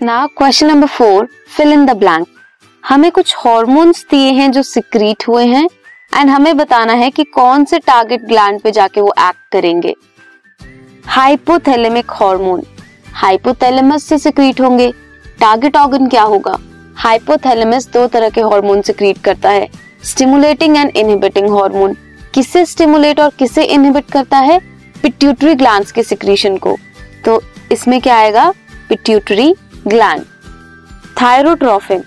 Now question number four fill in the blank हमें कुछ hormones दिए हैं जो सिक्रीट हुए हैं एंड हमें बताना है कि कौन से टारगेट ग्लैंड पे जाके वो एक्ट करेंगे। हाइपोथैलेमिक हार्मोन हाइपोथैलेमस से सिक्रीट होंगे। टारगेट ऑर्गन क्या होगा? हाइपोथैलेमस दो तरह के हार्मोन सिक्रीट करता है। स्टिमुलेटिंग एंड इनहिबिटिंग हार्मोन किसे स्टिमुलेट और किसे इनहिबिट करता है? पिट्यूटरी ग्लैंड्स के सिक्रीशन को। तो इसमें क्या आएगा? Pituitary gland thyrotrophin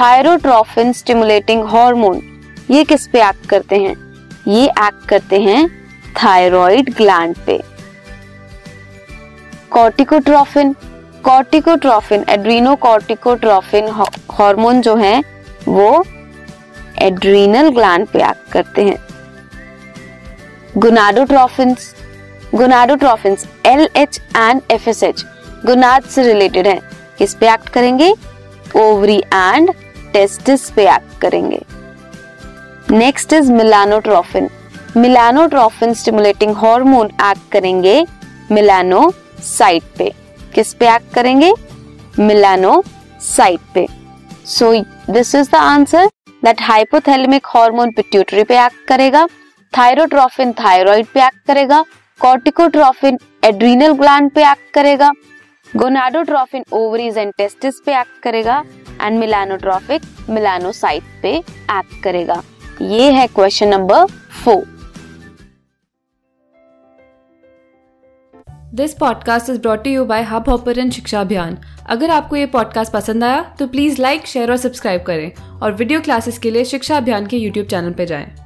thyrotrophin stimulating hormone ये किस पे एक्ट करते हैं? ये एक्ट करते हैं थायराइड ग्लैंड पे. कॉर्टिकोट्रोफिन कॉर्टिकोट्रोफिन एड्रीनो कॉर्टिकोट्रोफिन हार्मोन जो है, वो एड्रीनल ग्लैंड पे एक्ट करते हैं. Gonadotrophins gonadotrophins L H and F S H gonad से रिलेटेड है. किस पे एक्ट करेंगे? ओवरी एंड टेस्टिस पे एक्ट करेंगे। Next is melanotrophin melanotrophin stimulating hormone act करेंगे मिलानो साइट पे। किस पे एक्ट करेंगे? मिलानो साइट पे। So this is the answer that hypothalamic hormone pituitary पे एक्ट करेगा थायरोट्रोफिन थायराइड पे एक्ट करेगा कॉर्टिकोट्रोफिन एड्रीनल ग्लैंड पे एक्ट करेगा गोनाडोट्रोफिन ओवरीज एंड टेस्टिस पे एक्ट करेगा एंड मिलानोट्रोफिक मिलानोसाइट पे एक्ट करेगा। ये है question number four this podcast is brought you by Hubhopper Shiksha Abhiyan अगर आपको ये पॉडकास्ट पसंद आया तो प्लीज़ लाइक शेयर और सब्सक्राइब करें और वीडियो क्लासेस के लिए शिक्षा अभियान के यूट्यूब चैनल पर जाएँ।